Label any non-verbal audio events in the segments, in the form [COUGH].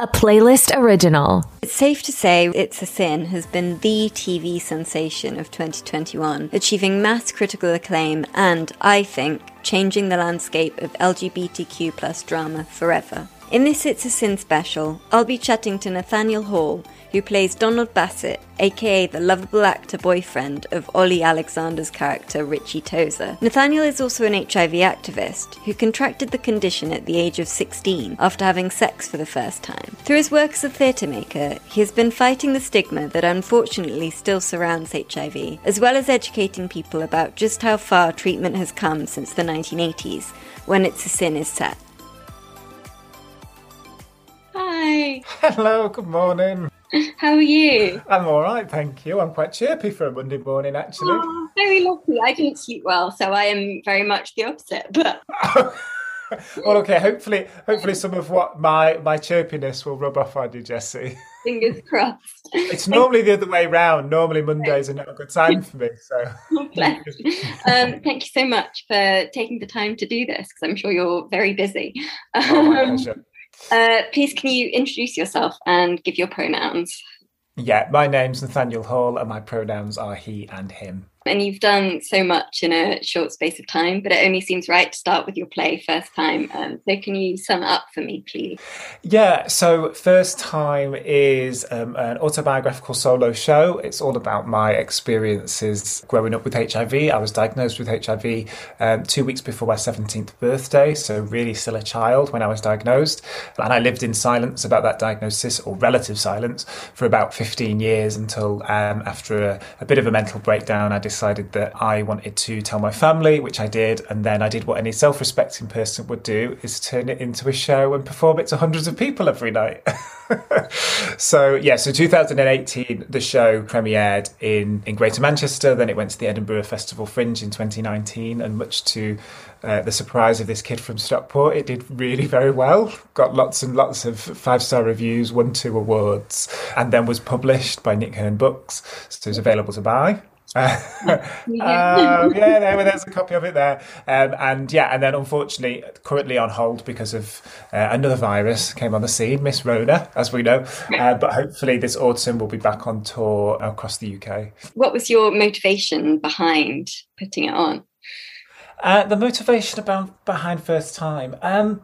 a playlist original. It's safe to say It's a Sin has been the TV sensation of 2021, achieving mass critical acclaim and, I think, changing the landscape of LGBTQ plus drama forever. In this It's a Sin special, I'll be chatting to Nathaniel Hall, who plays Donald Bassett, aka the lovable actor boyfriend of Olly Alexander's character Richie Tozer. Nathaniel is also an HIV activist who contracted the condition at the age of 16 after having sex for the first time. Through his work as a theatre maker, he has been fighting the stigma that unfortunately still surrounds HIV, as well as educating people about just how far treatment has come since the 1980s, when It's a Sin is set. Hi. Hello, good morning. How are you? I'm all right, thank you. I'm quite chirpy for a Monday morning, actually. Oh, very lucky. I didn't sleep well, so I am very much the opposite. But [LAUGHS] well, okay. Hopefully, hopefully, some of what my my chirpiness will rub off on you, Jesse. Fingers [LAUGHS] crossed. It's normally the other way round. Normally, Mondays are not a good time for me. So, [LAUGHS] um, thank you so much for taking the time to do this because I'm sure you're very busy. Oh, um. Uh, please, can you introduce yourself and give your pronouns? Yeah, my name's Nathaniel Hall, and my pronouns are he and him and you've done so much in a short space of time, but it only seems right to start with your play first time. Um, so, can you sum up for me, please? Yeah, so first time is um, an autobiographical solo show. It's all about my experiences growing up with HIV. I was diagnosed with HIV um, two weeks before my 17th birthday, so really still a child when I was diagnosed. And I lived in silence about that diagnosis, or relative silence, for about 15 years until um, after a, a bit of a mental breakdown, I decided decided that I wanted to tell my family, which I did, and then I did what any self-respecting person would do: is turn it into a show and perform it to hundreds of people every night. [LAUGHS] so yeah, so 2018, the show premiered in in Greater Manchester. Then it went to the Edinburgh Festival Fringe in 2019, and much to uh, the surprise of this kid from Stockport, it did really very well. Got lots and lots of five star reviews, won two awards, and then was published by Nick Hern Books, so it's available to buy. Uh, [LAUGHS] um, [LAUGHS] yeah, there, there's a copy of it there. Um, and yeah, and then unfortunately, currently on hold because of uh, another virus came on the scene, Miss Rona, as we know. Uh, [LAUGHS] but hopefully, this autumn we'll be back on tour across the UK. What was your motivation behind putting it on? Uh, the motivation about behind first time. Um,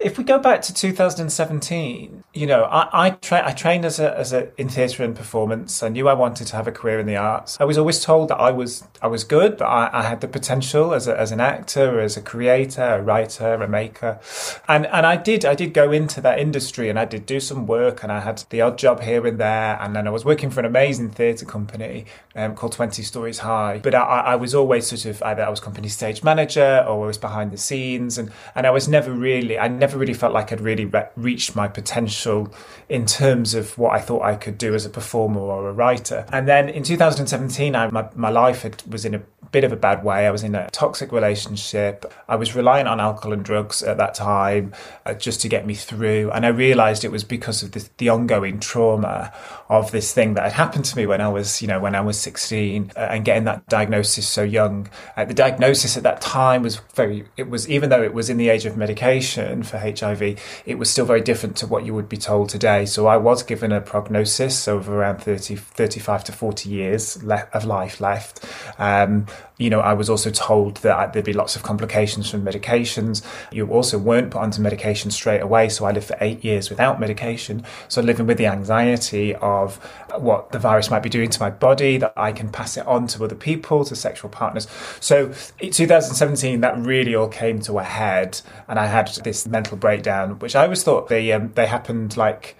if we go back to 2017, you know, I I, tra- I trained as a as a in theatre and performance. I knew I wanted to have a career in the arts. I was always told that I was I was good, that I, I had the potential as a, as an actor, as a creator, a writer, a maker, and and I did I did go into that industry and I did do some work and I had the odd job here and there, and then I was working for an amazing theatre company um, called Twenty Stories High. But I, I was always sort of either I was company stage manager or I was behind the scenes, and and I was never really I never never really felt like I'd really re- reached my potential in terms of what I thought I could do as a performer or a writer. And then in 2017, I, my, my life had, was in a bit of a bad way. I was in a toxic relationship. I was reliant on alcohol and drugs at that time uh, just to get me through. And I realized it was because of this, the ongoing trauma of this thing that had happened to me when I was, you know, when I was 16 uh, and getting that diagnosis so young. Uh, the diagnosis at that time was very, it was, even though it was in the age of medication for HIV, it was still very different to what you would be told today. So I was given a prognosis of around 30, 35 to 40 years of life left. Um, you know, I was also told that there'd be lots of complications from medications. You also weren't put onto medication straight away. So I lived for eight years without medication. So living with the anxiety of what the virus might be doing to my body, that I can pass it on to other people, to sexual partners. So in 2017, that really all came to a head. And I had this mental breakdown, which I always thought they, um, they happened like,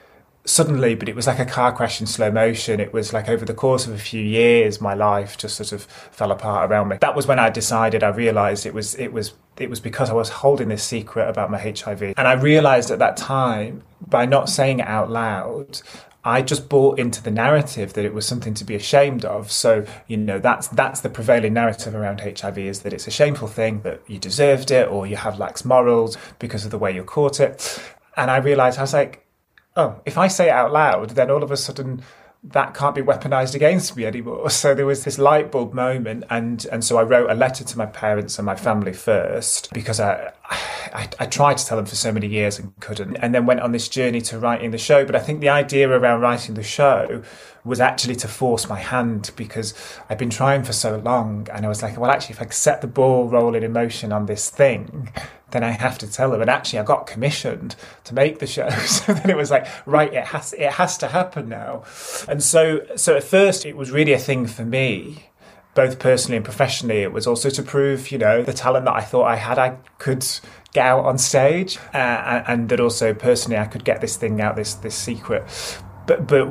suddenly, but it was like a car crash in slow motion. It was like over the course of a few years, my life just sort of fell apart around me. That was when I decided. I realised it was it was it was because I was holding this secret about my HIV, and I realised at that time by not saying it out loud. I just bought into the narrative that it was something to be ashamed of. So, you know, that's that's the prevailing narrative around HIV is that it's a shameful thing that you deserved it or you have lax morals because of the way you caught it. And I realized I was like, oh, if I say it out loud, then all of a sudden that can't be weaponized against me anymore. [LAUGHS] So there was this light bulb moment, and and so I wrote a letter to my parents and my family first because I, I, I tried to tell them for so many years and couldn't, and then went on this journey to writing the show. But I think the idea around writing the show was actually to force my hand because I'd been trying for so long, and I was like, well, actually, if I set the ball rolling in motion on this thing, then I have to tell them. And actually, I got commissioned to make the show, [LAUGHS] so then it was like, right, it has it has to happen now. And so, so at first, it was really a thing for me. Both personally and professionally, it was also to prove, you know, the talent that I thought I had, I could get out on stage, uh, and that also personally I could get this thing out, this this secret. But but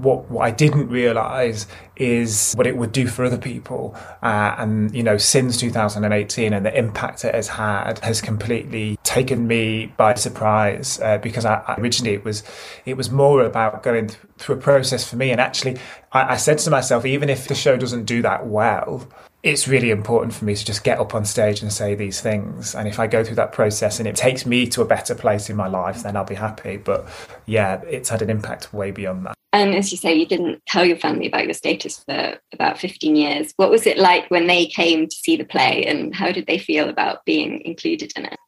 what, what I didn't realize is what it would do for other people. Uh, and, you know, since 2018 and the impact it has had has completely taken me by surprise uh, because I, I, originally it was, it was more about going th- through a process for me. And actually, I, I said to myself, even if the show doesn't do that well, it's really important for me to just get up on stage and say these things. And if I go through that process and it takes me to a better place in my life, then I'll be happy. But yeah, it's had an impact way beyond that. And as you say, you didn't tell your family about your status for about 15 years. What was it like when they came to see the play and how did they feel about being included in it?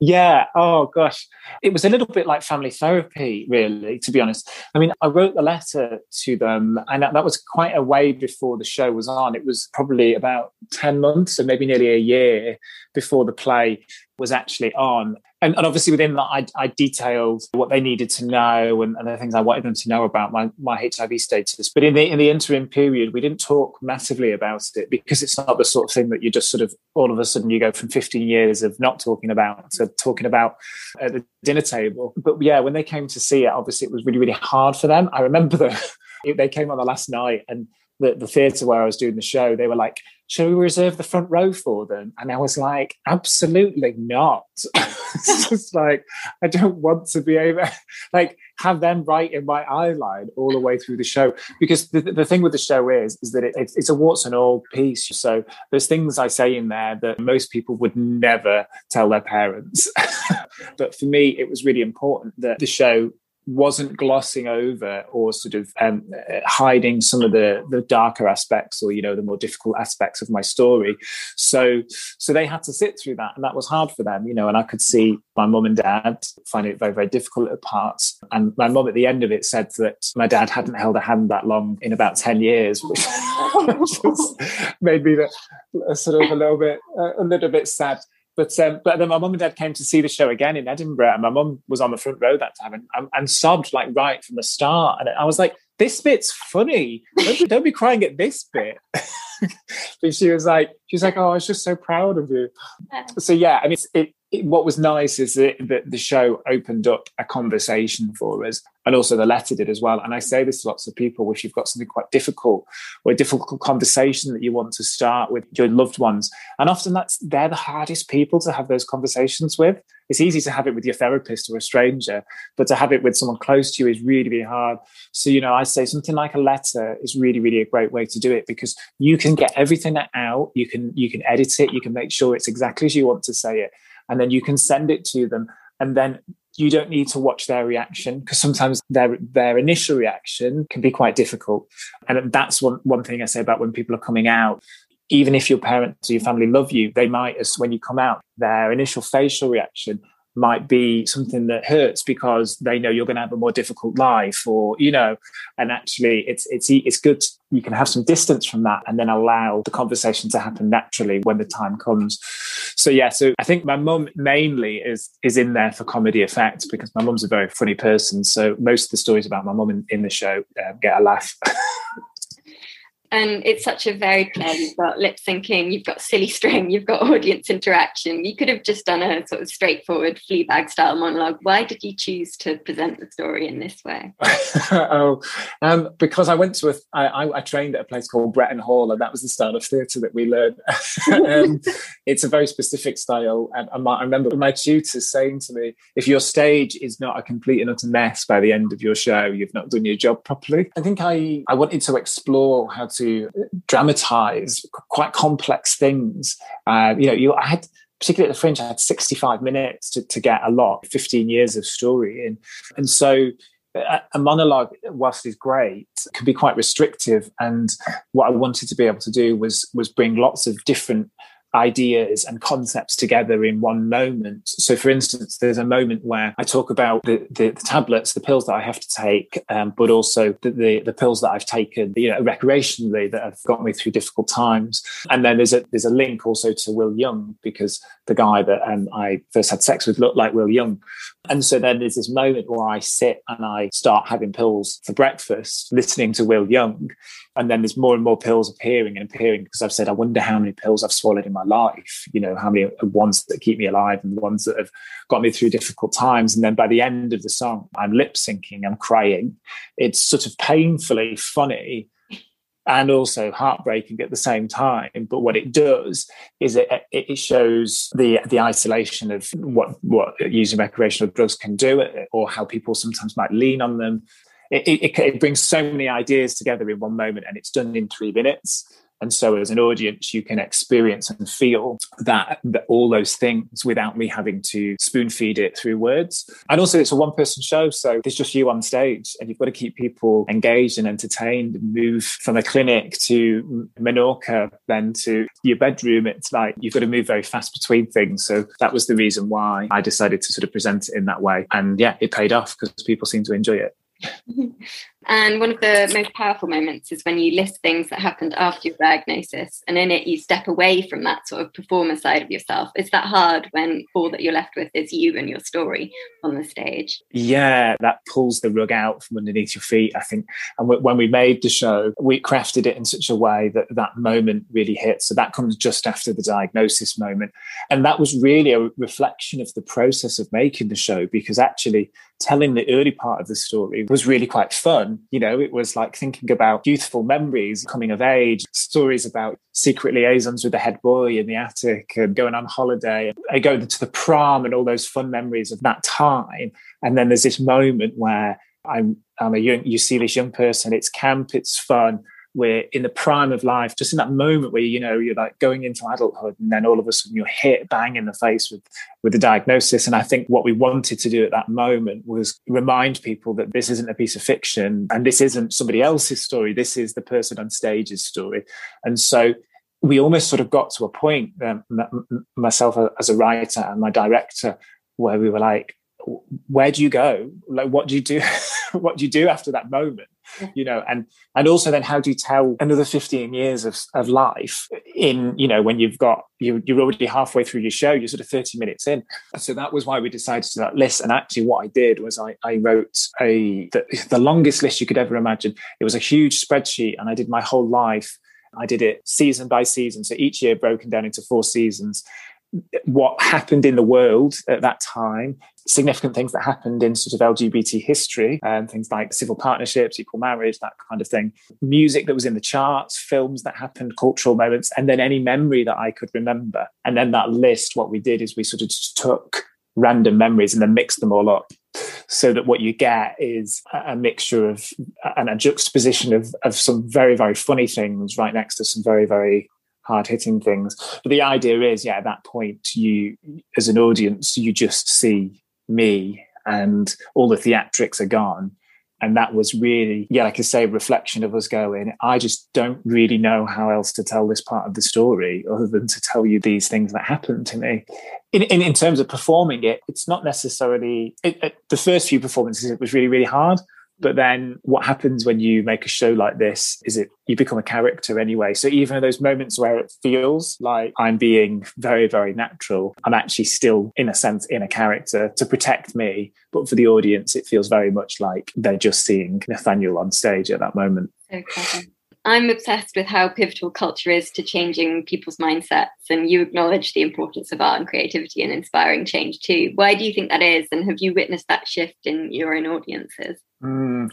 Yeah. Oh gosh, it was a little bit like family therapy, really. To be honest, I mean, I wrote the letter to them, and that was quite a way before the show was on. It was probably about ten months, or maybe nearly a year before the play was actually on and, and obviously within that, I, I, detailed what they needed to know and, and, the things I wanted them to know about my, my HIV status. But in the in the interim period, we didn't talk massively about it because it's not the sort of thing that you just sort of all of a sudden you go from 15 years of not talking about to talking about at the dinner table. But yeah, when they came to see it, obviously it was really really hard for them. I remember [LAUGHS] that they came on the last night and the, the theatre where I was doing the show, they were like, shall we reserve the front row for them? And I was like, absolutely not. [LAUGHS] it's just like, I don't want to be able, [LAUGHS] like, have them right in my eye line all the way through the show. Because the, the thing with the show is, is that it, it's a warts and all piece. So there's things I say in there that most people would never tell their parents. [LAUGHS] but for me, it was really important that the show wasn't glossing over or sort of um, hiding some of the the darker aspects or you know the more difficult aspects of my story. So so they had to sit through that and that was hard for them you know and i could see my mum and dad find it very very difficult at parts. And my mum at the end of it said that my dad hadn't held a hand that long in about 10 years which, [LAUGHS] [LAUGHS] just made me a, sort of a little bit a little bit sad but um, but then my mum and dad came to see the show again in Edinburgh, and my mum was on the front row that time and, and, and sobbed like right from the start. And I was like, "This bit's funny. Don't be, don't be crying at this bit." [LAUGHS] but she was like, "She was like, oh, I was just so proud of you." So yeah, I mean, it, what was nice is that, the show opened up a conversation for us and also the letter did as well. And I say this to lots of people, if you've got something quite difficult or a difficult conversation that you want to start with your loved ones. And often that's they're the hardest people to have those conversations with. It's easy to have it with your therapist or a stranger, but to have it with someone close to you is really, really hard. So, you know, I say something like a letter is really, really a great way to do it because you can get everything out, you can you can edit it, you can make sure it's exactly as you want to say it, and then you can send it to them. And then you don't need to watch their reaction because sometimes their their initial reaction can be quite difficult. And that's one, one thing I say about when people are coming out. Even if your parents or your family love you, they might, as when you come out, their initial facial reaction might be something that hurts because they know you're going to have a more difficult life or you know and actually it's it's it's good to, you can have some distance from that and then allow the conversation to happen naturally when the time comes. So yeah so i think my mum mainly is is in there for comedy effect because my mum's a very funny person. So most of the stories about my mum in, in the show uh, get a laugh [LAUGHS] and it's such a varied play. You've got lip syncing, you've got silly string, you've got audience interaction. You could have just done a sort of straightforward Fleabag style monologue. Why did you choose to present the story in this way? [LAUGHS] oh, um, because I went to a, I, I trained at a place called Bretton Hall, and that was the style of theatre that we learned. [LAUGHS] um, [LAUGHS] it's a very specific style, and I remember my tutor saying to me, "If your stage is not a complete and utter mess by the end of your show, you've not done your job properly." I think I I wanted to explore how to to dramatize quite complex things. Uh, you know, you I had particularly at the Fringe, I had 65 minutes to, to get a lot, 15 years of story in. And so a monologue, whilst is great, can be quite restrictive. And what I wanted to be able to do was was bring lots of different ideas and concepts together in one moment. So, for instance, there's a moment where I talk about the, the, the tablets, the pills that I have to take, um, but also the, the, the, pills that I've taken, you know, recreationally that have got me through difficult times. And then there's a there's a link also to Will Young because the guy that um, I first had sex with looked like Will Young. And so then there's this moment where I sit and I start having pills for breakfast, listening to Will Young. And then there's more and more pills appearing and appearing because I've said, I wonder how many pills I've swallowed in my life, you know, how many uh, ones that keep me alive and ones that have got me through difficult times. And then by the end of the song, I'm lip syncing, I'm crying. It's sort of painfully funny and also heartbreaking at the same time. But what it does is it, it shows the the isolation of what what using recreational drugs can do, or how people sometimes might lean on them. It, it, it brings so many ideas together in one moment, and it's done in three minutes. And so, as an audience, you can experience and feel that, that all those things without me having to spoon feed it through words. And also, it's a one person show. So, there's just you on stage, and you've got to keep people engaged and entertained move from a clinic to Menorca, then to your bedroom. It's like you've got to move very fast between things. So, that was the reason why I decided to sort of present it in that way. And yeah, it paid off because people seem to enjoy it. [LAUGHS] And one of the most powerful moments is when you list things that happened after your diagnosis, and in it you step away from that sort of performer side of yourself. Is that hard when all that you're left with is you and your story on the stage? Yeah, that pulls the rug out from underneath your feet, I think. And when we made the show, we crafted it in such a way that that moment really hit. So that comes just after the diagnosis moment. And that was really a reflection of the process of making the show because actually telling the early part of the story was really quite fun. Um, you know, it was like thinking about youthful memories, coming of age, stories about secret liaisons with the head boy in the attic and going on holiday. I go to the prom and all those fun memories of that time. And then there's this moment where I'm I'm a young you see this young person, it's camp, it's fun we're in the prime of life, just in that moment where you know you're like going into adulthood, and then all of a sudden you're hit bang in the face with with the diagnosis. And I think what we wanted to do at that moment was remind people that this isn't a piece of fiction, and this isn't somebody else's story. This is the person on stage's story, and so we almost sort of got to a point, um, myself as a writer and my director, where we were like, where do you go? Like, what do you do? [LAUGHS] what do you do after that moment? You know, and and also then how do you tell another 15 years of, of life in, you know, when you've got you you're already halfway through your show, you're sort of 30 minutes in. So that was why we decided to that list. And actually what I did was I, I wrote a the, the longest list you could ever imagine. It was a huge spreadsheet and I did my whole life. I did it season by season. So each year broken down into four seasons what happened in the world at that time, significant things that happened in sort of LGBT history, and um, things like civil partnerships, equal marriage, that kind of thing, music that was in the charts, films that happened, cultural moments, and then any memory that I could remember. And then that list, what we did is we sort of just took random memories and then mixed them all up so that what you get is a mixture of and a juxtaposition of, of some very very funny things right next to some very very hard hitting things. But the idea is, yeah, at that point, you, as an audience, you just see me and all the theatrics are gone. And that was really, yeah, like I say, reflection of us going, I just don't really know how else to tell this part of the story other than to tell you these things that happened to me. In, in, in terms of performing it, it's not necessarily, it, it, the first few performances, it was really, really hard but then what happens when you make a show like this is it you become a character anyway. So even those moments where it feels like I'm being very, very natural, I'm actually still, in a sense, in a character to protect me. But for the audience, it feels very much like they're just seeing Nathaniel on stage at that moment. Okay. I'm obsessed with how pivotal culture is to changing people's mindsets, and you acknowledge the importance of art and creativity and inspiring change too. Why do you think that is, and have you witnessed that shift in your own audiences? Mm,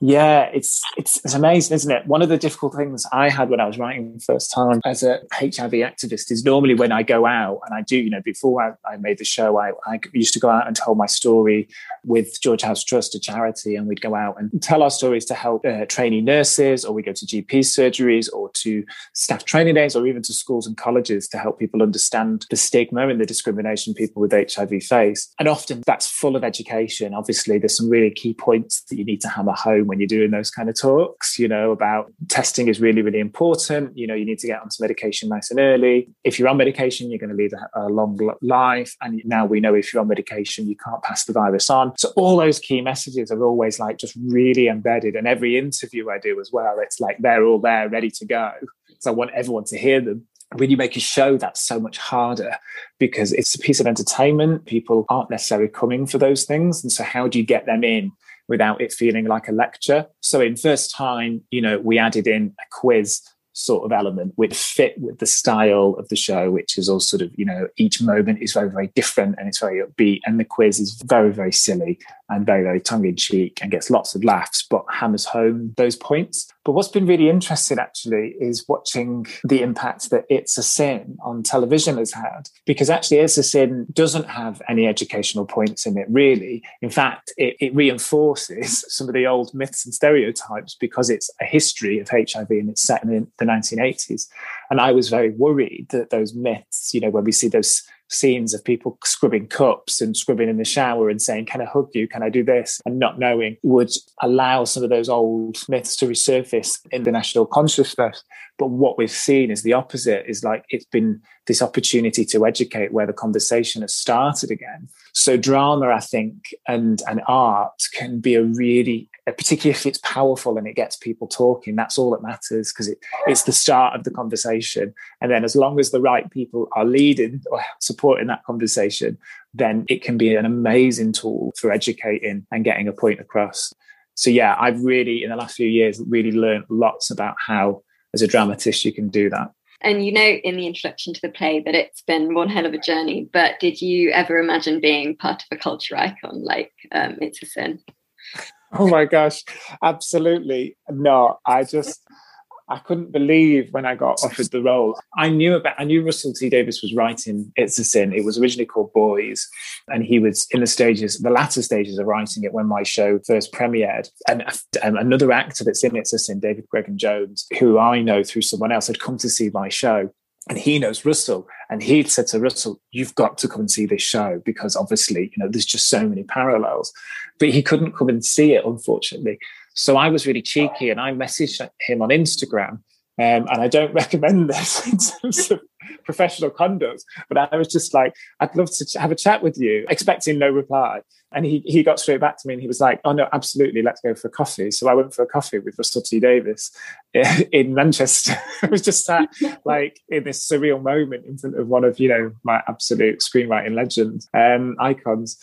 yeah, it's, it's it's amazing, isn't it? One of the difficult things I had when I was writing the first time as a HIV activist is normally when I go out and I do, you know, before I, I made the show, I, I used to go out and tell my story with George House Trust, a charity, and we'd go out and tell our stories to help uh, trainee nurses, or we go to GP surgeries, or to staff training days, or even to schools and colleges to help people understand the stigma and the discrimination people with HIV face. And often that's full of education. Obviously, there's some really key points that you need to hammer home when you're doing those kind of talks, you know, about testing is really, really important. You know, you need to get onto medication nice and early. If you're on medication, you're going to lead a, a long life. And now we know if you're on medication, you can't pass the virus on. So all those key messages are always like just really embedded. And every interview I do as well, it's like they're all there ready to go. So I want everyone to hear them when you make a show, that's so much harder because it's a piece of entertainment. People aren't necessarily coming for those things. And so, how do you get them in without it feeling like a lecture? So, in first time, you know, we added in a quiz sort of element which fit with the style of the show which is all sort of you know each moment is very very different and it's very upbeat and the quiz is very very silly and very very tongue-in-cheek and gets lots of laughs but hammers home those points but what's been really interesting actually is watching the impact that It's a Sin on television has had. Because actually, It's a Sin doesn't have any educational points in it, really. In fact, it, it reinforces [LAUGHS] some of the old myths and stereotypes because it's a history of HIV and it's set in the 1980s. And I was very worried that those myths, you know, when we see those scenes of people scrubbing cups and scrubbing in the shower and saying, Can I hug you? Can I do this? And not knowing would allow some of those old myths to resurface in the national consciousness. But what we've seen is the opposite is like it's been this opportunity to educate where the conversation has started again. So drama, I think, and, and art can be a really particularly if it's powerful and it gets people talking that's all that matters because it, it's the start of the conversation. And then as long as the right people are leading or supporting that conversation then it can be an amazing tool for educating and getting a point across. So yeah i've really in the last few years really learned lots about how as a dramatist you can do that and you know in the introduction to the play that it's been one hell of a journey but did you ever imagine being part of a culture icon like um, it's a sin Oh my gosh, absolutely no. I just I couldn't believe when I got offered the role. I knew about I knew Russell T Davies was writing It's a Sin. It was originally called Boys, and he was in the stages, the latter stages of writing it when my show first premiered. And um, another actor that's in It's a Sin, David Gregan Jones, who I know through someone else, had come to see my show and he knows Russell, and he'd said to Russell, "You've got to come and see this show because obviously, you know, there's just so many parallels." But he couldn't come and see it, unfortunately. So I was really cheeky, and I messaged him on Instagram, um, and I don't [LAUGHS] recommend this in terms of professional conduct, but I was just like, "I'd love to have a chat with you," expecting no reply. And he, he got straight back to me and he was like, Oh, no, absolutely, let's go for a coffee. So I went for a coffee with Russell T Davies [LAUGHS] in Manchester. [LAUGHS] I was just sat like in this surreal moment in front of one of, you know, my absolute screenwriting legends, um, icons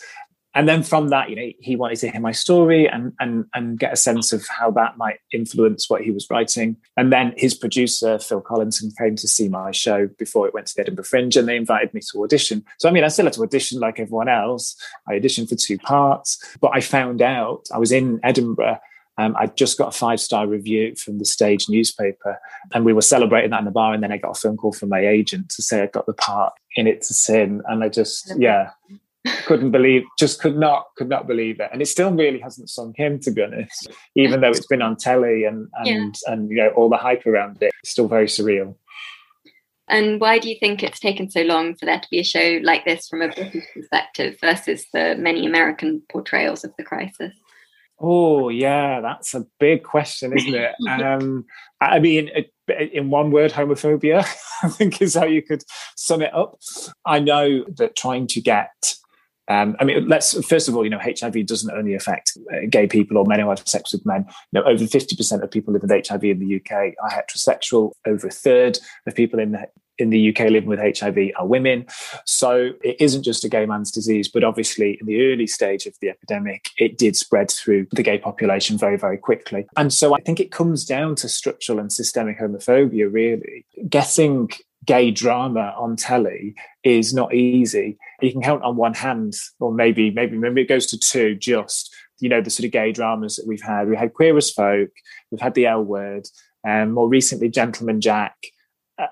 and then from that, you know, he wanted to hear my story and and and get a sense of how that might influence what he was writing. And then his producer Phil Collinson came to see my show before it went to the Edinburgh Fringe, and they invited me to audition. So I mean, I still had to audition like everyone else. I auditioned for two parts, but I found out I was in Edinburgh. Um, I just got a five star review from the stage newspaper, and we were celebrating that in the bar. And then I got a phone call from my agent to say I got the part in It's a Sin, and I just yeah couldn't believe just could not could not believe it. And it still really hasn't sunk in to be honest even though it's been on telly and and yeah. and you know all the hype around it. It's still very surreal. And why do you think it's taken so long for there to be a show like this from a british perspective versus the many american portrayals of the crisis? Oh yeah that's a big question isn't it? [LAUGHS] Um i mean in one word, homophobia, [LAUGHS] I think is how you could sum it up. I know that trying to get um, I mean, let's first of all, you know, HIV doesn't only affect uh, gay people or men who have sex with men. You know, over fifty percent of people living with HIV in the UK are heterosexual. Over a third of people in the in the UK living with HIV are women. So it isn't just a gay man's disease, but obviously in the early stage of the epidemic, it did spread through the gay population very, very quickly. And so I think it comes down to structural and systemic homophobia, really. Getting gay drama on telly is not easy. You can count on one hand, or maybe maybe maybe it goes to two. Just you know the sort of gay dramas that we've had. We had Queer as Folk, we've had the L Word, and um, more recently Gentleman Jack. Uh,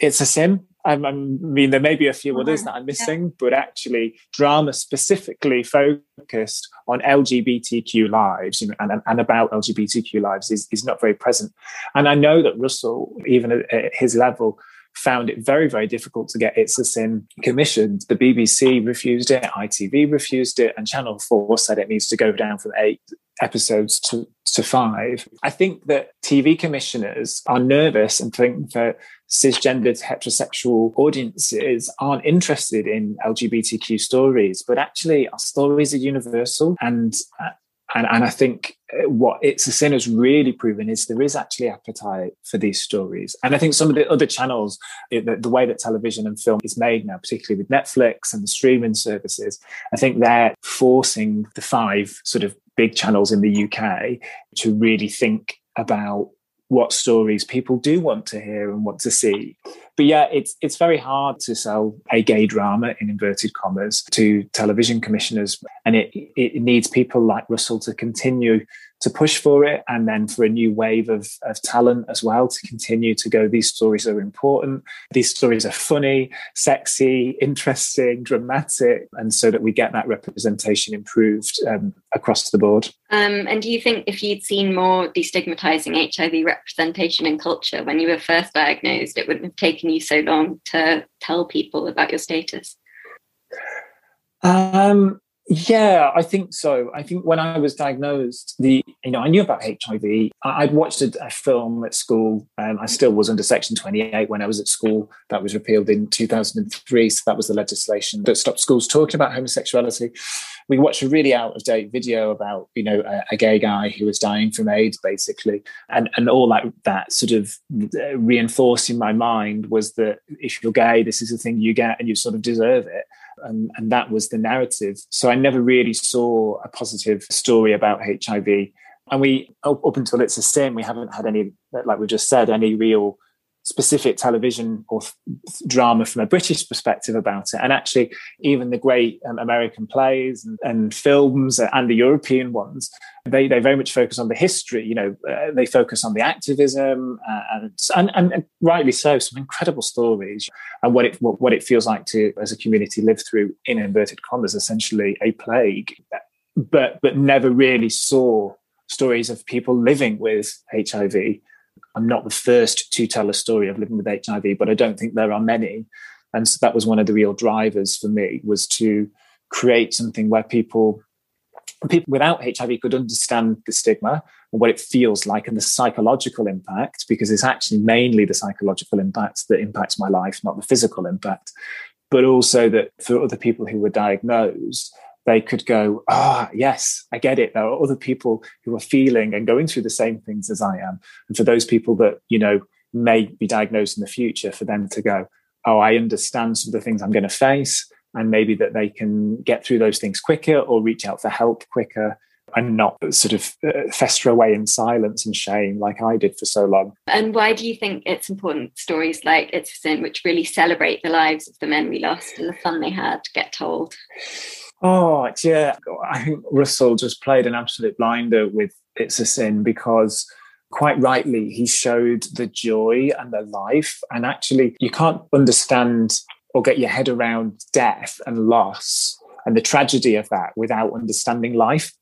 it's a sin. I mean, there may be a few others that I'm missing, but actually, drama specifically focused on LGBTQ lives you know, and, and about LGBTQ lives is, is not very present. And I know that Russell, even at his level, found it very, very difficult to get It's a Sin commissioned. The BBC refused it, ITV refused it, and Channel 4 said it needs to go down from eight episodes to, to five. I think that TV commissioners are nervous and think that cisgendered heterosexual audiences aren't interested in LGBTQ stories, but actually our stories are universal and uh, and, and I think uh, what It's a Sin has really proven is there is actually appetite for these stories. And I think some of the other channels, the, the, way that television and film is made now, particularly with Netflix and the streaming services, I think they're forcing the five sort of big channels in the UK to really think about what stories people do want to hear and want to see. But yeah, it's it's very hard to sell a gay drama in inverted commas to television commissioners, and it it needs people like Russell to continue to push for it and then for a new wave of, of talent as well to continue to go. These stories are important. These stories are funny sexy interesting dramatic and so that we get that representation improved um, across the board. Um, and do you think if you'd seen more destigmatizing hiv representation in culture when you were first diagnosed it wouldn't have taken you so long to tell people about your status? Um, yeah, I think so. I think when I was diagnosed, the you know I knew about HIV. I'd watched a, a film at school. Um, I still was under Section 28 when I was at school. That was repealed in 2003. So that was the legislation that stopped schools talking about homosexuality. We watched a really out of date video about you know a, a, gay guy who was dying from AIDS, basically, and and all that that sort of uh, reinforced in my mind was that if you're gay, this is the thing you get, and you sort of deserve it and, and that was the narrative. So I never really saw a positive story about HIV. And we, up until it's a sin, we haven't had any, like we just said, any real specific television or drama from a British perspective about it. And actually, even the great um, American plays and, and, films and the European ones, they, they very much focus on the history. You know, uh, they focus on the activism uh, and, and, and rightly so. Some incredible stories and what it what, what it feels like to as a community live through in inverted commas, essentially a plague, but but never really saw stories of people living with HIV I'm not the first to tell a story of living with HIV, but I don't think there are many. And so that was one of the real drivers for me was to create something where people people without HIV could understand the stigma and what it feels like and the psychological impact, because it's actually mainly the psychological impact that impacts my life, not the physical impact. But also that for other people who were diagnosed, they could go, ah, yes, I get it. There are other people who are feeling and going through the same things as I am. And for those people that, you know, may be diagnosed in the future, for them to go, oh, I understand some of the things I'm going to face. And maybe that they can get through those things quicker or reach out for help quicker and not sort of uh, fester away in silence and shame like I did for so long. And why do you think it's important stories like It's Sin, which really celebrate the lives of the men we lost and the fun they had, get told? Oh, yeah. I think Russell just played an absolute blinder with It's a Sin because quite rightly he showed the joy and the life. And actually, you can't understand or get your head around death and loss and the tragedy of that without understanding life.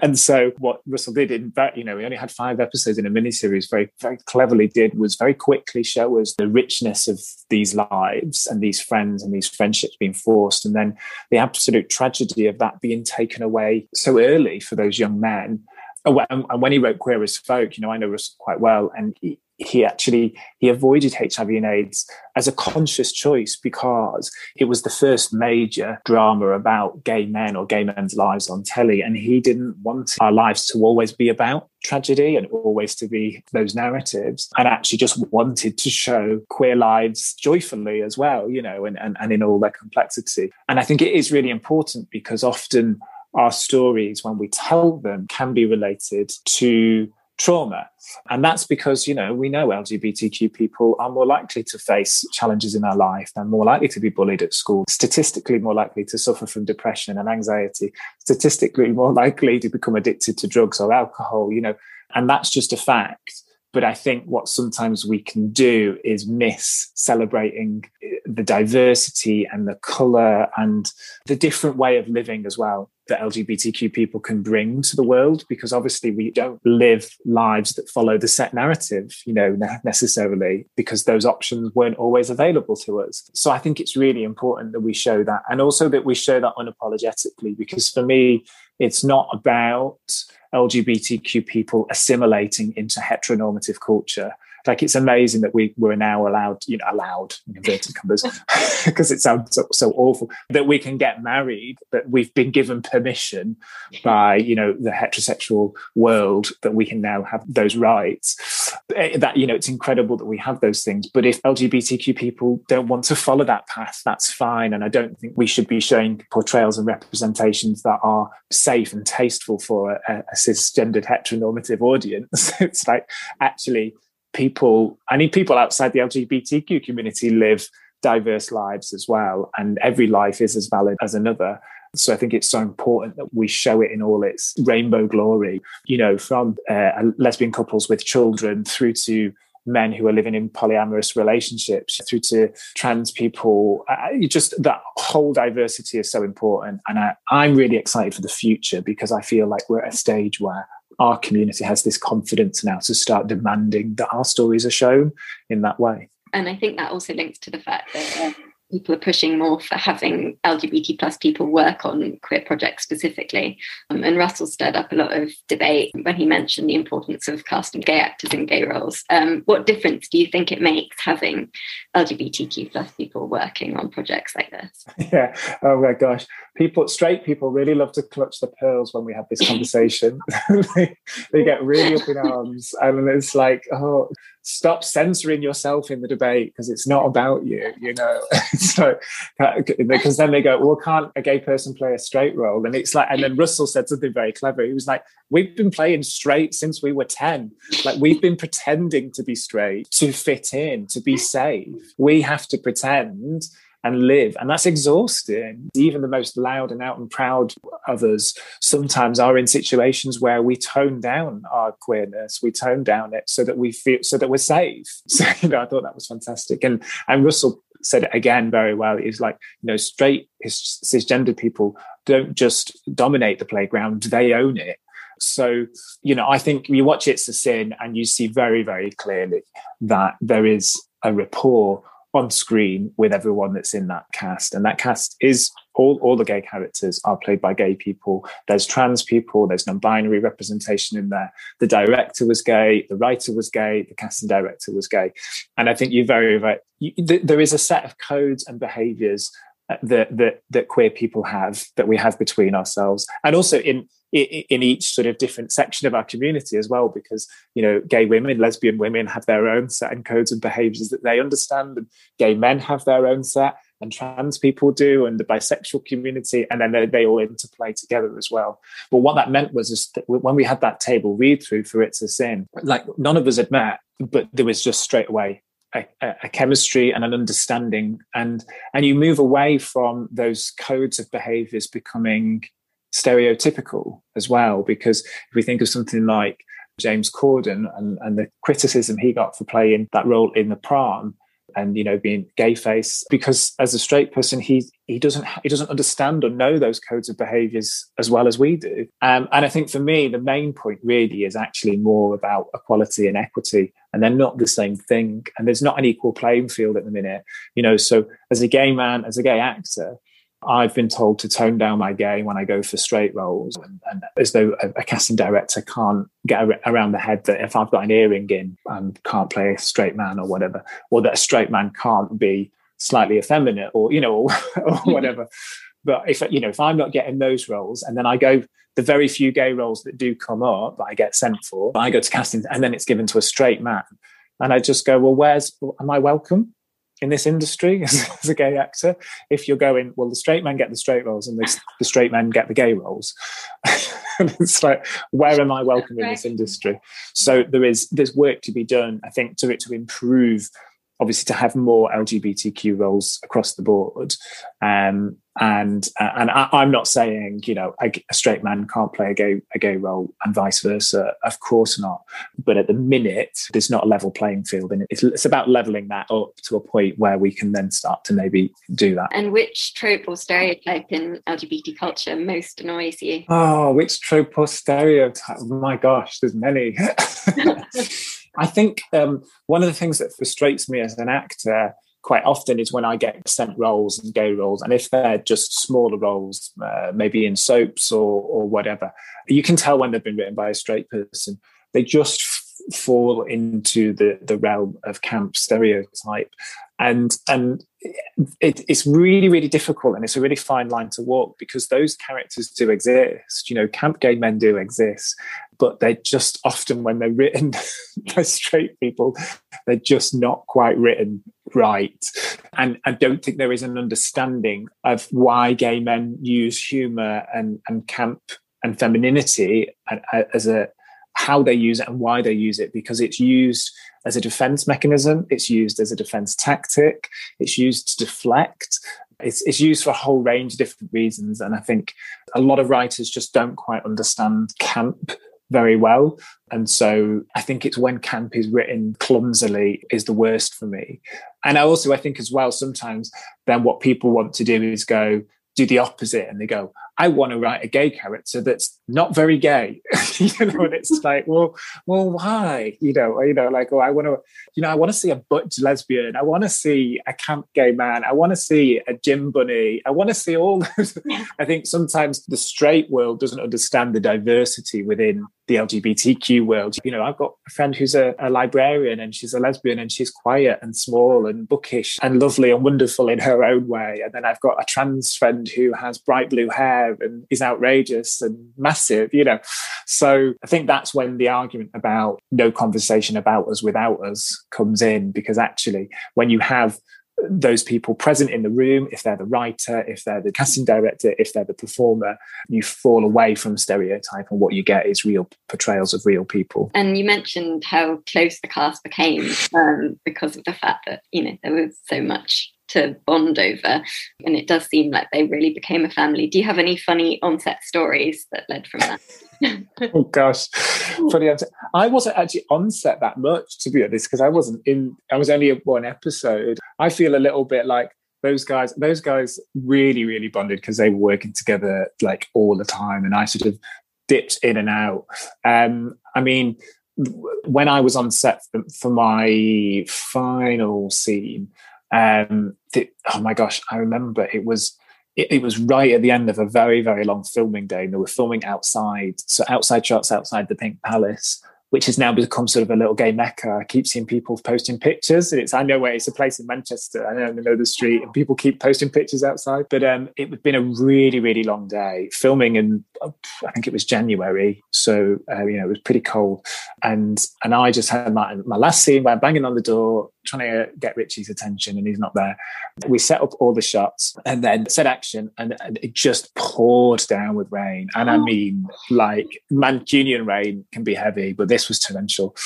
And so what Russell did in that, you know, we only had five episodes in a miniseries, very, very cleverly did was very quickly show us the richness of these lives and these friends and these friendships being forced. And then the absolute tragedy of that being taken away so early for those young men. And when he wrote Queer as Folk, you know, I know Russell quite well, and he, he actually he avoided HIV and AIDS as a conscious choice because it was the first major drama about gay men or gay men's lives on telly, and he didn't want our lives to always be about tragedy and always to be those narratives, and actually just wanted to show queer lives joyfully as well, you know, and, and, and in all their complexity. And I think it is really important because often our stories, when we tell them, can be related to trauma. And that's because, you know, we know LGBTQ people are more likely to face challenges in our life. They're more likely to be bullied at school, statistically more likely to suffer from depression and anxiety, statistically [LAUGHS] more likely to become addicted to drugs or alcohol, you know, and that's just a fact. But I think what sometimes we can do is miss celebrating eh, the diversity and the color and the different way of living as well that LGBTQ people can bring to the world because obviously we don't live lives that follow the set narrative, you know, necessarily because those options weren't always available to us. So I think it's really important that we show that and also that we show that unapologetically because for me, it's not about LGBTQ people assimilating into heteronormative culture like it's amazing that we were now allowed, you know, allowed in inverted because [LAUGHS] it sounds so, so, awful that we can get married, that we've been given permission by, you know, the heterosexual world that we can now have those rights. Eh, that, you know, it's incredible that we have those things. But if LGBTQ people don't want to follow that path, that's fine. And I don't think we should be showing portrayals and representations that are safe and tasteful for a, a cisgendered heteronormative audience. [LAUGHS] it's like actually people, I mean, people outside the LGBTQ community live diverse lives as well, and every life is as valid as another. So I think it's so important that we show it in all its rainbow glory, you know, from uh, lesbian couples with children through to men who are living in polyamorous relationships through to trans people. Uh, just that whole diversity is so important. And I, I'm really excited for the future because I feel like we're at a stage where our community has this confidence now to start demanding that our stories are shown in that way. And I think that also links to the fact that uh, people are pushing more for having LGBT plus people work on queer projects specifically. Um, and Russell stirred up a lot of debate when he mentioned the importance of casting gay actors in gay roles. Um, what difference do you think it makes having LGBTQ plus people working on projects like this? [LAUGHS] Yeah. Oh my gosh. People, straight people really love to clutch the pearls when we have this [LAUGHS] conversation. they, [LAUGHS] they get really up in arms. And it's like, oh, stop censoring yourself in the debate because it's not about you, you know. [LAUGHS] so because then they go, well, can't a gay person play a straight role? And it's like, and then Russell said something very clever. He was like, we've been playing straight since we were 10. Like we've been pretending to be straight to fit in, to be safe. We have to pretend and live. And that's exhausting. Even the most loud and out and proud others sometimes are in situations where we tone down our queerness, we tone down it so that we feel so that we're safe. [LAUGHS] So, you know, I thought that was fantastic. And and Russell said it again very well. He's like, you know, straight cisgendered people don't just dominate the playground, they own it. So, you know, I think you watch It's a Sin and you see very, very clearly that there is a rapport on screen with everyone that's in that cast. And that cast is all, all the gay characters are played by gay people. There's trans people, there's non binary representation in there. The director was gay, the writer was gay, the casting director was gay. And I think you very, very, you, th- there is a set of codes and behaviors that, that, that queer people have that we have between ourselves. And also in, in each sort of different section of our community as well because you know gay women lesbian women have their own set and codes and behaviors that they understand and gay men have their own set and trans people do and the bisexual community and then they, they all interplay together as well but what that meant was just when we had that table read through for it's a sin like none of us had met but there was just straight away a, a, chemistry and an understanding and and you move away from those codes of behaviors becoming stereotypical as well. Because if we think of something like James Corden and, and the criticism he got for playing that role in The Prom, and you know being gay face because as a straight person he he doesn't he doesn't understand or know those codes of behaviors as well as we do um, and i think for me the main point really is actually more about equality and equity and they're not the same thing and there's not an equal playing field at the minute you know so as a gay man as a gay actor I've been told to tone down my gay when I go for straight roles, and, and as though a, a, casting director can't get around the head that if I've got an earring in and can't play a straight man or whatever, or that a straight man can't be slightly effeminate or you know [LAUGHS] or, or [LAUGHS] whatever. But if you know if I'm not getting those roles, and then I go the very few gay roles that do come up that I get sent for, I go to casting, and then it's given to a straight man, and I just go, well, where's am I welcome? in this industry [LAUGHS] as, as, a gay actor? If you're going well the straight men get the straight roles and the, the straight men get the gay roles. [LAUGHS] And it's like where am i welcome in this industry? So there is there's work to be done i think to it to improve obviously to have more LGBTQ roles across the board. Um, and uh, and I, am not saying you know a, a, straight man can't play a gay a gay role and vice versa. Of course not. But at the minute, there's not a level playing field, and it's, it's about leveling that up to a point where we can then start to maybe do that. And which trope or stereotype in LGBT culture most annoys you? Oh, which trope or stereotype? Oh my gosh, there's many. [LAUGHS] [LAUGHS] I think um, one of the things that frustrates me as an actor quite often is when I get sent roles and gay roles, and if they're just smaller roles, uh, maybe in soaps or or whatever, you can tell when they've been written by a straight person. They just f- fall into the the realm of camp stereotype, and and it, it's really really difficult, and it's a really fine line to walk because those characters do exist. You know, camp gay men do exist, but they're just often when they're written [LAUGHS] by straight people, they're just not quite written right. And I don't think there is an understanding of why gay men use humor and, and camp and femininity as a how they use it and why they use it because it's used as a defense mechanism it's used as a defense tactic it's used to deflect it's, it's used for a whole range of different reasons and i think a lot of writers just don't quite understand camp very well. And so I think it's when camp is written clumsily is the worst for me. And I also I think as well sometimes then what people want to do is go do the opposite and they go, I want to write a gay character that's not very gay. [LAUGHS] you know, and it's like, well, well, why? You know, you know, like, oh, I want to, you know, I want to see a butch lesbian. I want to see a camp gay man. I want to see a gym bunny. I want to see all [LAUGHS] those. I think sometimes the straight world doesn't understand the diversity within the LGBTQ world. You know, I've got a friend who's a, a librarian and she's a lesbian and she's quiet and small and bookish and lovely and wonderful in her own way. And then I've got a trans friend who has bright blue hair and is outrageous and massive, you know. So I think that's when the argument about no conversation about us without us comes in, because actually, when you have those people present in the room, if they're the writer, if they're the casting director, if they're the performer, you fall away from stereotype and what you get is real portrayals of real people. And you mentioned how close the cast became um, because of the fact that, you know, there was so much to bond over. And it does seem like they really became a family. Do you have any funny onset stories that led from that? [LAUGHS] oh gosh, funny. I wasn't actually on set that much, to be honest, because I wasn't in. I was only in one episode. I feel a little bit like those guys. Those guys really, really bonded because they were working together like all the time, and I sort of dipped in and out. Um, I mean, when I was on set for my final scene, um, th- oh my gosh, I remember it was it, it, was right at the end of a very very long filming day, and they were filming outside, so outside shots outside the Pink Palace, which has now become sort of a little gay mecca. I keep seeing people posting pictures. And it's I know where it's a place in Manchester. I know, I know the street, and people keep posting pictures outside. But um, it had been a really really long day filming, and I think it was January, so uh, you know it was pretty cold. And and I just had my my last scene I'm banging on the door, trying to get Richie's attention, and he's not there. We set up all the shots, and then set action, and, and it just poured down with rain. And I oh. mean, like Mancunian rain can be heavy, but this was torrential.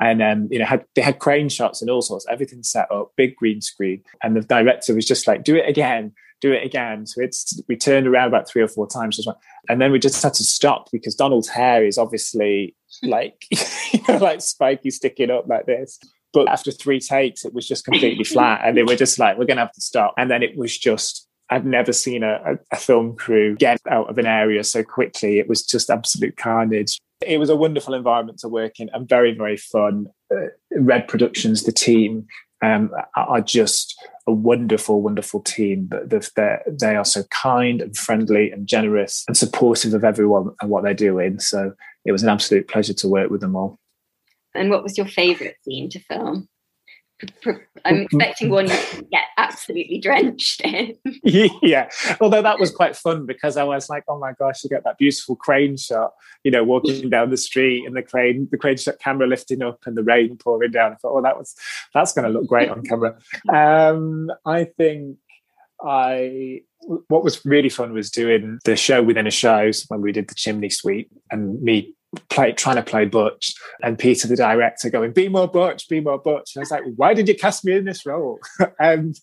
And um, you know, had they had crane shots and all sorts, everything set up, big green screen. And the director was just like, do it again, do it again. So it's we turned around about three or four times as well. And then we just had to stop because Donald's hair is obviously [LAUGHS] like [LAUGHS] you know, like spiky sticking up like this. But after three takes, it was just completely [LAUGHS] flat. And they were just like, we're gonna have to stop. And then it was just I've never seen a, a, film crew get out of an area so quickly. It was just absolute carnage. It was a wonderful environment to work in and very, very fun. Uh, Red Productions, the team, um, are just a wonderful, wonderful team. But they are so kind and friendly and generous and supportive of everyone and what they're doing. So it was an absolute pleasure to work with them all. And what was your favourite scene to film? I'm expecting one you get absolutely drenched in. [LAUGHS] yeah, although that was quite fun because I was like, oh my gosh, you get that beautiful crane shot, you know, walking down the street and the crane, the crane shot camera lifting up and the rain pouring down. I thought, oh, that was that's going to look great on camera. [LAUGHS] Um, I think I what was really fun was doing the show within a show when we did the chimney sweep and me play trying to play Butch, and Peter, the director, going, "Be more Butch, be more Butch." And I was like, "Why did you cast me in this role?" [LAUGHS] um,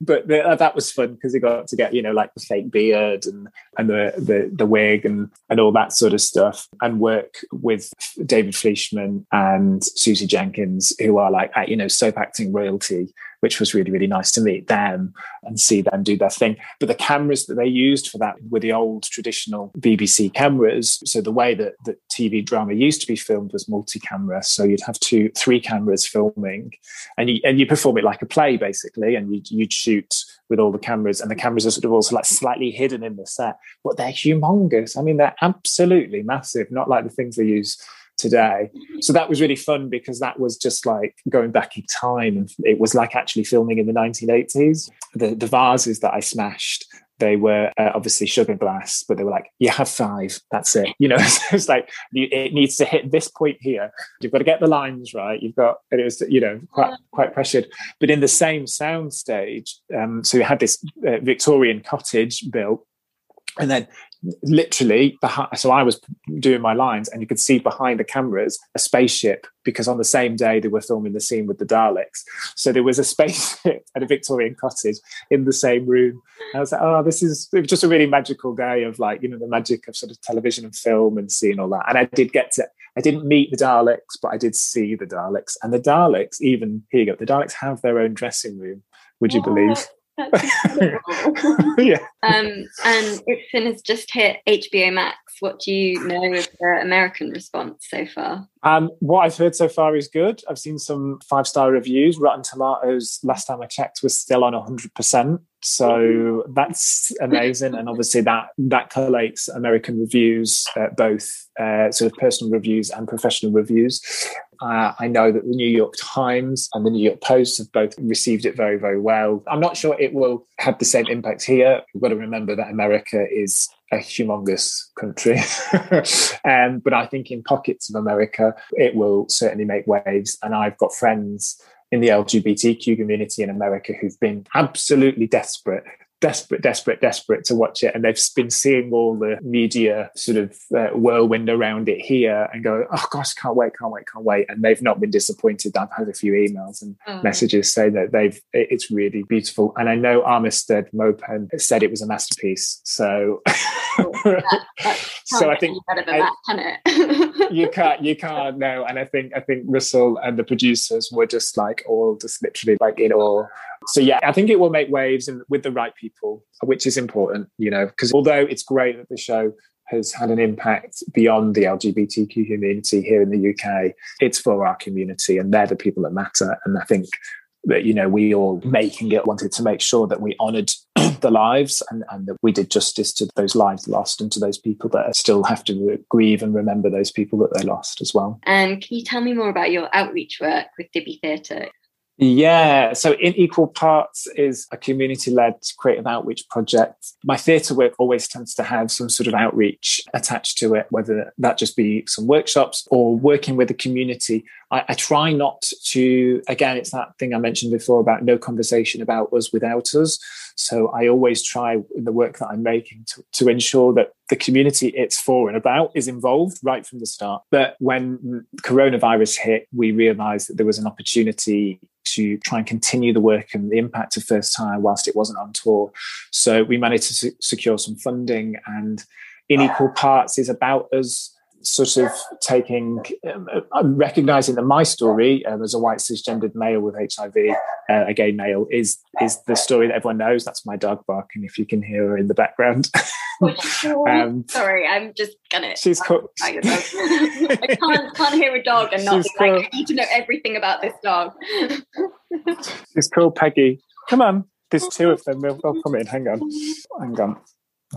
but the, uh, that was fun because he got to get you know like the fake beard and and the, the the wig and and all that sort of stuff, and work with David Fleischman and Susie Jenkins, who are like you know soap acting royalty which was really, really nice to meet them and see them do their thing. But the cameras that they used for that were the old traditional BBC cameras. So the way that, that TV drama used to be filmed was multi-camera. So you'd have two, three cameras filming and you, and you perform it like a play basically, and you'd, you'd shoot with all the cameras and the cameras are sort of also like slightly hidden in the set, but they're humongous. I mean, they're absolutely massive, not like the things they use today. So that was really fun because that was just like going back in time. And it was like actually filming in the 1980s. The, the vases that I smashed, they were uh, obviously sugar glass, but they were like, you have five, that's it. You know, [LAUGHS] it's like, you, it needs to hit this point here. You've got to get the lines right. You've got, and it was, you know, quite, quite pressured. But in the same sound stage, um, so we had this uh, Victorian cottage built and then literally so i was doing my lines and you could see behind the cameras a spaceship because on the same day they were filming the scene with the daleks. So there was a [LAUGHS] spaceship at a victorian cottage in the same room. And i was like oh this is just a really magical day of like you know the magic of sort of television and film and seeing all that. And i did get to i didn't meet the daleks but i did see the daleks. And the daleks even here you go the daleks have their own dressing room would you believe [LAUGHS] yeah. Um, and It's a Sin has just hit HBO Max. What do you know of the American response so far? Um, what I've heard so far is good. I've seen some five star reviews. Rotten Tomatoes, last time I checked, was still on 100%. So that's amazing. And obviously, that that collates American reviews, uh, both uh, sort of personal reviews and professional reviews. Uh, I know that the New York Times and the New York Post have both received it very, very well. I'm not sure it will have the same impact here. We've got to remember that America is a humongous country. [LAUGHS] um, but I think in pockets of America, it will certainly make waves. And I've got friends in the LGBTQ community in America who've been absolutely desperate desperate, desperate, desperate to watch it. And they've been seeing all the media sort of uh, whirlwind around it here and go, oh gosh, can't wait, can't wait, can't wait. And they've not been disappointed. I've had a few emails and oh. messages saying that they've, it's really beautiful. And I know Armistead Maupin said it was a masterpiece. So, [LAUGHS] that, so I think better than I, that, can it? you can't, you can't know. And I think, I think Russell and the producers were just like all just literally like in awe so yeah, I think it will make waves and with the right people, which is important, you know, because although it's great that the show has had an impact beyond the LGBTQ community here in the UK, it's for our community and they're the people that matter. And I think that, you know, we all making it wanted to make sure that we honoured [CLEARS THROAT] the lives and, and that we did justice to those lives lost and to those people that still have to grieve and remember those people that they lost as well. And can you tell me more about your outreach work with Dibby Theatre? Yeah, so in equal parts is a community led creative outreach project. My theatre work always tends to have some sort of outreach attached to it, whether that just be some workshops or working with the community. I, I, try not to, again, it's that thing I mentioned before about no conversation about us without us. So I always try in the work that I'm making to, to ensure that the community it's for and about is involved right from the start. But when coronavirus hit, we realized that there was an opportunity to try and continue the work and the impact of First Time whilst it wasn't on tour. So we managed to secure some funding, and in equal parts is about us sort of taking, um, uh, recognizing that my story um, as a white cisgendered male with HIV, uh, a gay male, is is the story that everyone knows. That's my dog barking, if you can hear her in the background. [LAUGHS] um, Sorry, I'm just gonna. She's called. I can't can't hear a dog and not be like, I need to know everything about this dog. she's called Peggy. Come on, there's two of them. They'll, they'll come in. Hang on, hang on.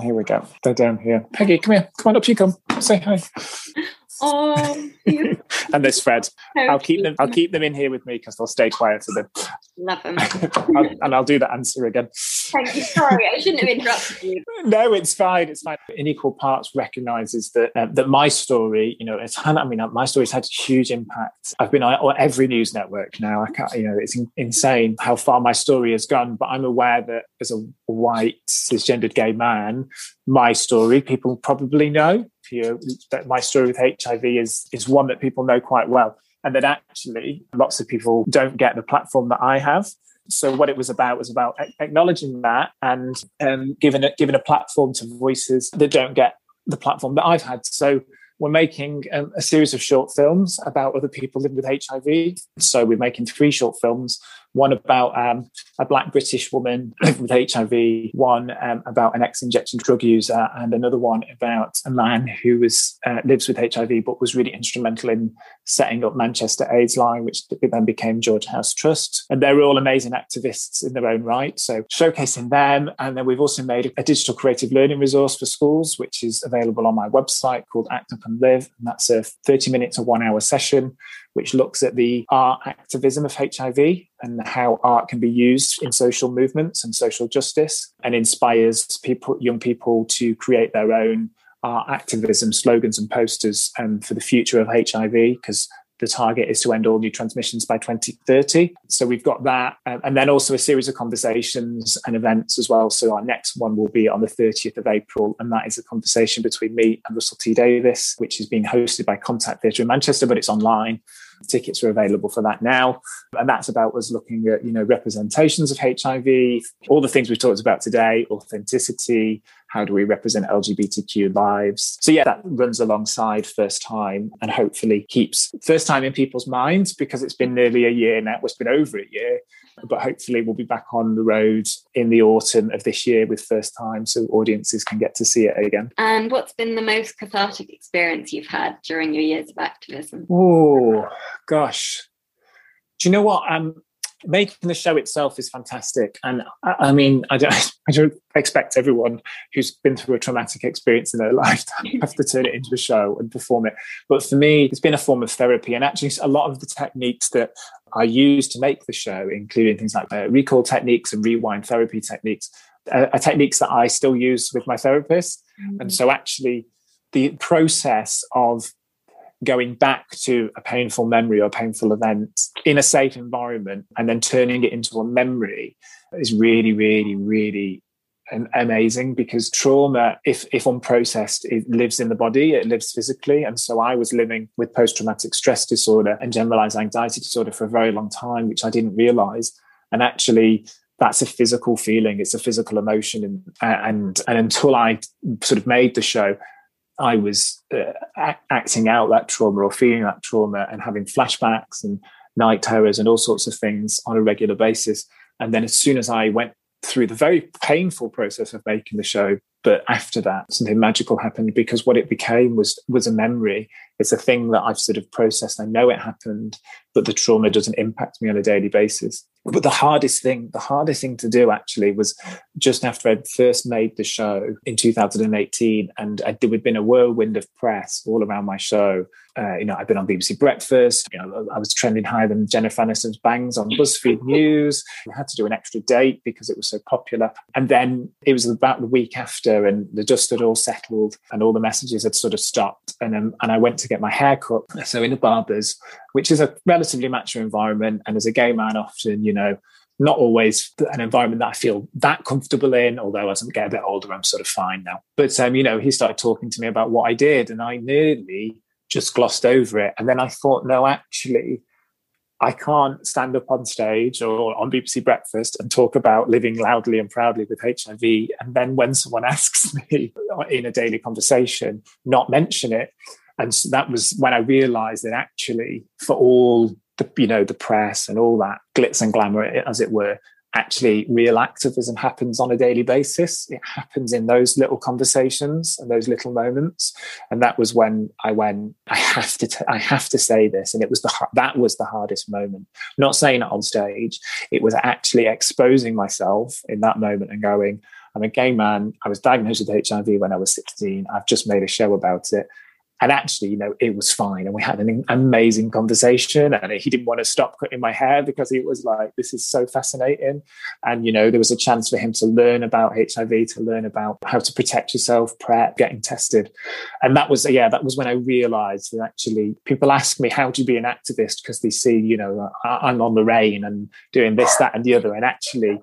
Here we go. They're down here. Peggy, come here. Come on up. You come. Say hi. [LAUGHS] Oh, [LAUGHS] and there's Fred. I'll keep them. I'll keep them in here with me because they'll stay quiet quieter. Then love them. [LAUGHS] I'll, and I'll do the answer again. Thank you. Sorry, I shouldn't have interrupted you. [LAUGHS] No, it's fine. It's fine. In equal parts, recognizes that uh, that my story, you know, it's. I mean, my story's had huge impact. I've been on every news network now. I can't. You know, it's insane how far my story has gone. But I'm aware that as a white cisgendered gay man, my story people probably know you that my story with HIV is is one that people know quite well, and that actually lots of people don't get the platform that I have. So what it was about was about acknowledging that and um, giving a, giving a platform to voices that don't get the platform that I've had. So we're making um, a series of short films about other people living with HIV. So we're making three short films one about um, a black British woman [CLEARS THROAT] with HIV, one um, about an ex-injection drug user, and another one about a man who was uh, lives with HIV but was really instrumental in setting up Manchester AIDS Line, which then became George House Trust. And they're all amazing activists in their own right. So showcasing them, and then we've also made a digital creative learning resource for schools, which is available on my website called Act Up and Live, and that's a 30 minutes or one hour session which looks at the art activism of HIV and how art can be used in social movements and social justice and inspires people, young people to create their own art activism slogans and posters um, for the future of HIV because the target is to end all new transmissions by 2030. So we've got that. Um, and then also a series of conversations and events as well. So our next one will be on the 30th of April. And that is a conversation between me and Russell T Davies, which is being hosted by Contact Theatre in Manchester, but it's online. Tickets are available for that now. And that's about us looking at, you know, representations of HIV, all the things we've talked about today, authenticity, how do we represent LGBTQ lives? So yeah, that runs alongside First Time and hopefully keeps First Time in people's minds because it's been nearly a year now. It's been over a year, but hopefully we'll be back on the road in the autumn of this year with First Time so audiences can get to see it again. And what's been the most cathartic experience you've had during your years of activism? Oh, gosh. Do you know what? Um, making the show itself is fantastic. And I, I, mean, I don't, [LAUGHS] I don't expect everyone who's been through a traumatic experience in their [LAUGHS] lifetime have to turn it into a show and perform it. But for me, it's been a form of therapy. And actually, a lot of the techniques that I use to make the show, including things like uh, recall techniques and rewind therapy techniques, uh, are techniques that I still use with my therapist. Mm-hmm. And so, actually, the process of going back to a painful memory or a painful event in a safe environment and then turning it into a memory is really, really, really amazing because trauma, if if unprocessed, it lives in the body, it lives physically. And so I was living with post-traumatic stress disorder and generalized anxiety disorder for a very long time, which I didn't realize. And actually that's a physical feeling, it's a physical emotion. And and, and until I sort of made the show, I was uh, acting out that trauma or feeling that trauma and having flashbacks and night terrors and all sorts of things on a regular basis. And then as soon as I went through the very painful process of making the show, but after that, something magical happened because what it became was was a memory. It's a thing that I've sort of processed. I know it happened, but the trauma doesn't impact me on a daily basis. But the hardest thing, the hardest thing to do actually was just after I'd first made the show in 2018, and I, there had been a whirlwind of press all around my show. Uh, you know, I've been on BBC Breakfast. You know, I was trending higher than Jennifer Aniston's bangs on BuzzFeed News. I had to do an extra date because it was so popular. And then it was about the week after, and the dust had all settled, and all the messages had sort of stopped. And um, and I went to get my hair cut. So in a barbers, which is a relatively macho environment, and as a gay man, often you know not always an environment that I feel that comfortable in. Although as I get a bit older, I'm sort of fine now. But um, you know, he started talking to me about what I did, and I nearly just glossed over it. And then I thought, no, actually, I can't stand up on stage or on BBC Breakfast and talk about living loudly and proudly with HIV. And then when someone [LAUGHS] asks me in a daily conversation, not mention it. And so that was when I realized that actually, for all the you know the press and all that glitz and glamour as it were actually real activism happens on a daily basis. It happens in those little conversations and those little moments. And that was when i went [LAUGHS] i have to t- I have to say this. And it was the that was the hardest moment. Not saying it on stage it was actually exposing myself in that moment and going i'm a gay man. I was diagnosed with hiv when i was 16 i've just made a show about it and actually, you know, it was fine. And we had an amazing conversation. And he didn't want to stop cutting my hair because he was like, this is so fascinating. And, you know, there was a chance for him to learn about HIV, to learn about how to protect yourself, PrEP, getting tested. And that was, yeah, that was when I realized that actually people ask me, how do you be an activist? Because they see, you know, I'm on the rain and doing this, that, and the other. And actually,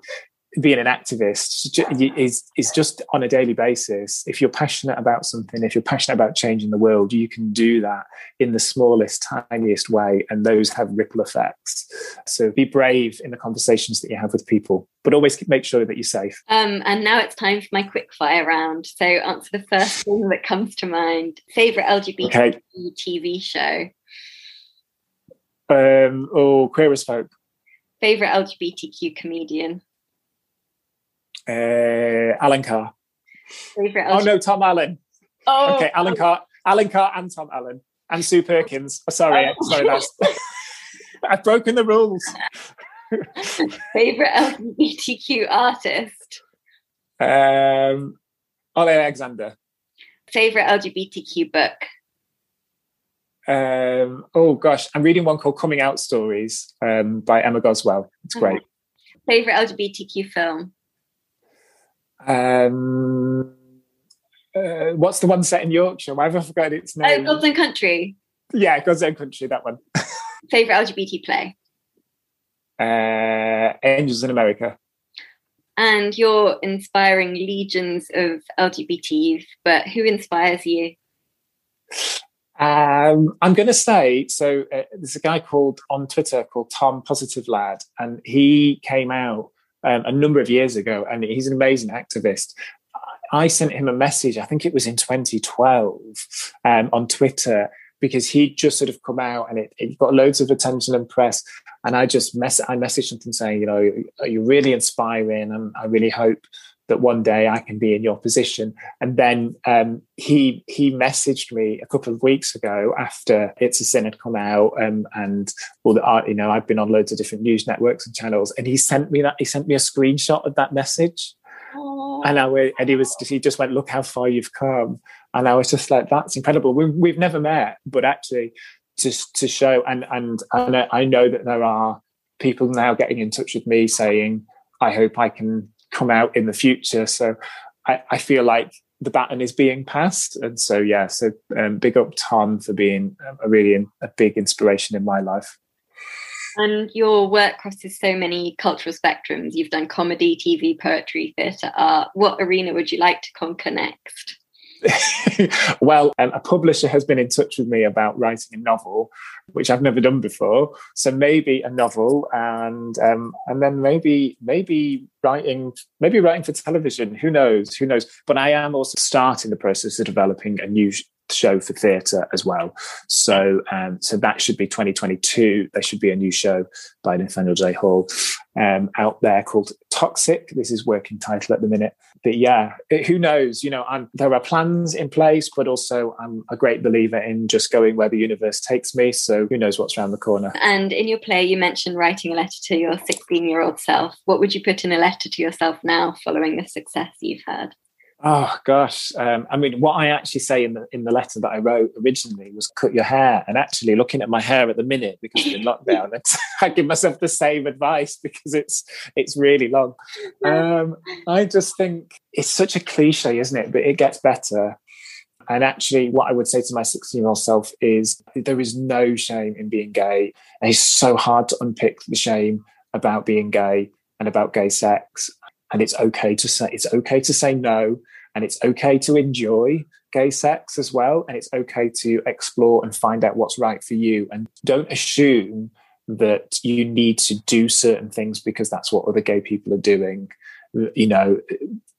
being an activist is is just on a daily basis. If you're passionate about something, if you're passionate about changing the world, you can do that in the smallest, tiniest way, and those have ripple effects. So be brave in the conversations that you have with people, but always make sure that you're safe. Um, and now it's time for my quick fire round. So answer the first thing that comes to mind. Favorite LGBT okay. TV show. Um, oh, Queer as Folk. Favorite LGBTQ comedian. Uh, Alan Carr. Oh no, Tom Allen. Oh, okay, Alan Carr, Alan Carr, and Tom Allen, and Sue Perkins. Oh, sorry, oh. sorry, that's [LAUGHS] I've broken the rules. Favorite LGBTQ artist. Um, Olly Alexander. Favorite LGBTQ book. Um, oh gosh, I'm reading one called Coming Out Stories um, by Emma Goswell. It's great. Favorite LGBTQ film. Um, uh, what's the one set in Yorkshire? Why have I forgotten its name? Oh, God's Own Country. Yeah, God's Own Country, that one. [LAUGHS] [LAUGHS] Favorite LGBT play? Uh, Angels in America. And you're inspiring legions of LGBT youth, but who inspires you? Um, I'm going to say so. Uh, there's a guy called on Twitter called Tom Positive Lad, and he came out um, a number of years ago, and he's an amazing activist. I sent him a message, I think it was in 2012, um, on Twitter, because he'd just sort of come out and it, it got loads of attention and press. And I just mess I messaged something saying, you know, you're really inspiring, and I really hope that one day I can be in your position. And then um, he he messaged me a couple of weeks ago after It's a Sin had come out, um, and all the art, you know, I've been on loads of different news networks and channels, and he sent me that he sent me a screenshot of that message. And I and he was he just went, look how far you've come, and I was just like, that's incredible. We, we've never met, but actually, just to show and and and I know that there are people now getting in touch with me saying, I hope I can come out in the future. So I, I feel like the baton is being passed. And so, yeah, so um, big up Tom for being a really a big inspiration in my life. And your work crosses so many cultural spectrums. You've done comedy, TV, poetry, theatre, art. What arena would you like to conquer next? [LAUGHS] well, um, a publisher has been in touch with me about writing a novel, which I've never done before. So maybe a novel, and um, and then maybe maybe writing maybe writing for television. Who knows? Who knows? But I am also starting the process of developing a new show for theatre as well. So um, so that should be 2022. There should be a new show by Nathaniel J. Hall um, out there called Toxic. This is working title at the minute. But yeah, it, who knows? You know, I'm, there are plans in place, but also I'm a great believer in just going where the universe takes me. So who knows what's around the corner? And in your play, you mentioned writing a letter to your 16 year old self. What would you put in a letter to yourself now following the success you've had? Oh gosh, um, I mean, what I actually say in the in the letter that I wrote originally was cut your hair. And actually, looking at my hair at the minute because we're in lockdown, [LAUGHS] I give myself the same advice because it's it's really long. Um, I just think it's such a cliche, isn't it? But it gets better. And actually, what I would say to my 16 year old self is there is no shame in being gay. And it's so hard to unpick the shame about being gay and about gay sex. And it's okay to say it's okay to say no and it's okay to enjoy gay sex as well. And it's okay to explore and find out what's right for you. And don't assume that you need to do certain things because that's what other gay people are doing. You know,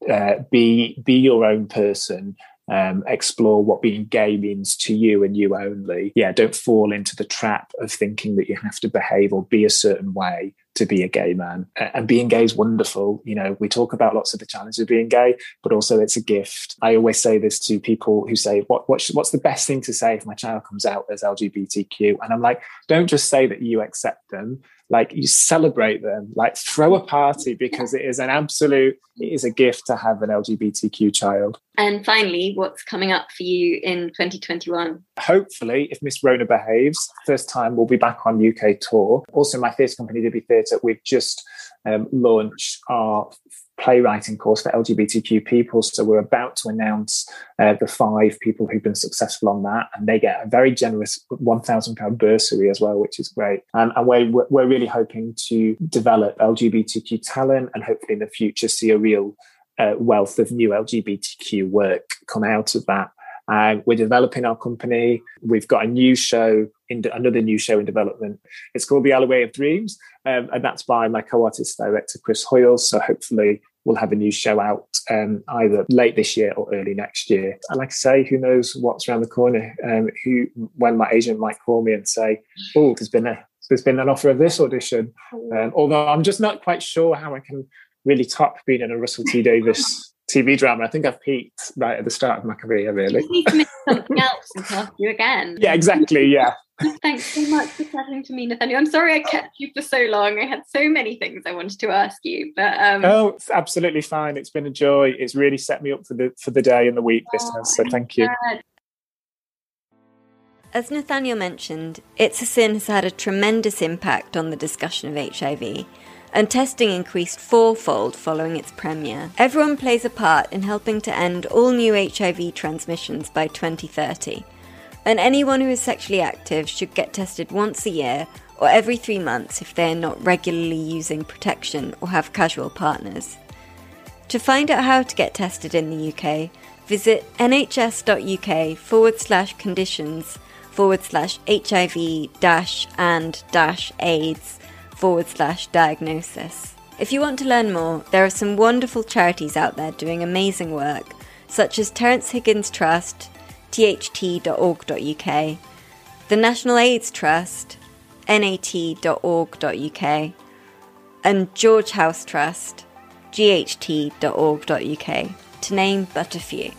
uh, be be your own person. Um, explore what being gay means to you and you only. Yeah, don't fall into the trap of thinking that you have to behave or be a certain way to be a gay man. And being gay is wonderful. You know, we talk about lots of the challenges of being gay, but also it's a gift. I always say this to people who say, what, what what's the best thing to say if my child comes out as LGBTQ? And I'm like, don't just say that you accept them like you celebrate them like throw a party because it is an absolute it is a gift to have an lgbtq child. And finally what's coming up for you in 2021 hopefully if miss rona behaves first time we'll be back on uk tour. Also my theatre company Dibby theatre we've just um, launch our playwriting course for LGBTQ people. So we're about to announce uh, the five people who've been successful on that, and they get a very generous £1,000 bursary as well, which is great. Um, and we're, we're really hoping to develop LGBTQ talent and hopefully in the future see a real uh, wealth of new LGBTQ work come out of that. And we're developing our company. We've got a new show in de- another new show in development. It's called The Alleyway of Dreams, um, and that's by my co-artist director Chris Hoyle. So hopefully we'll have a new show out um, either late this year or early next year. And like I say, who knows what's around the corner? Um, who when my agent might call me and say, "Oh, there's been a there's been an offer of this audition," um, although I'm just not quite sure how I can really top being in a Russell T Davies TV drama. I think I've peaked right at the start of my career, really. You need to make something [LAUGHS] else and cast you again. Yeah, exactly. Yeah. [LAUGHS] Thanks so much for chatting to me, Nathaniel. I'm sorry I kept you for so long. I had so many things I wanted to ask you, but um, oh, it's absolutely fine. It's been a joy. It's really set me up for the for the day and the week, oh, listeners. So thank you. As Nathaniel mentioned, It's a Sin has had a tremendous impact on the discussion of HIV and testing increased fourfold following its premiere. Everyone plays a part in helping to end all new HIV transmissions by 2030, and anyone who is sexually active should get tested once a year or every three months if they are not regularly using protection or have casual partners. To find out how to get tested in the UK, visit nhs.uk forward slash conditions forward slash HIV dash and dash AIDS forward slash diagnosis. If you want to learn more, there are some wonderful charities out there doing amazing work, such as Terence Higgins Trust, tht.org.uk, the National AIDS Trust, nat.org.uk, and George House Trust, ght.org.uk, to name but a few.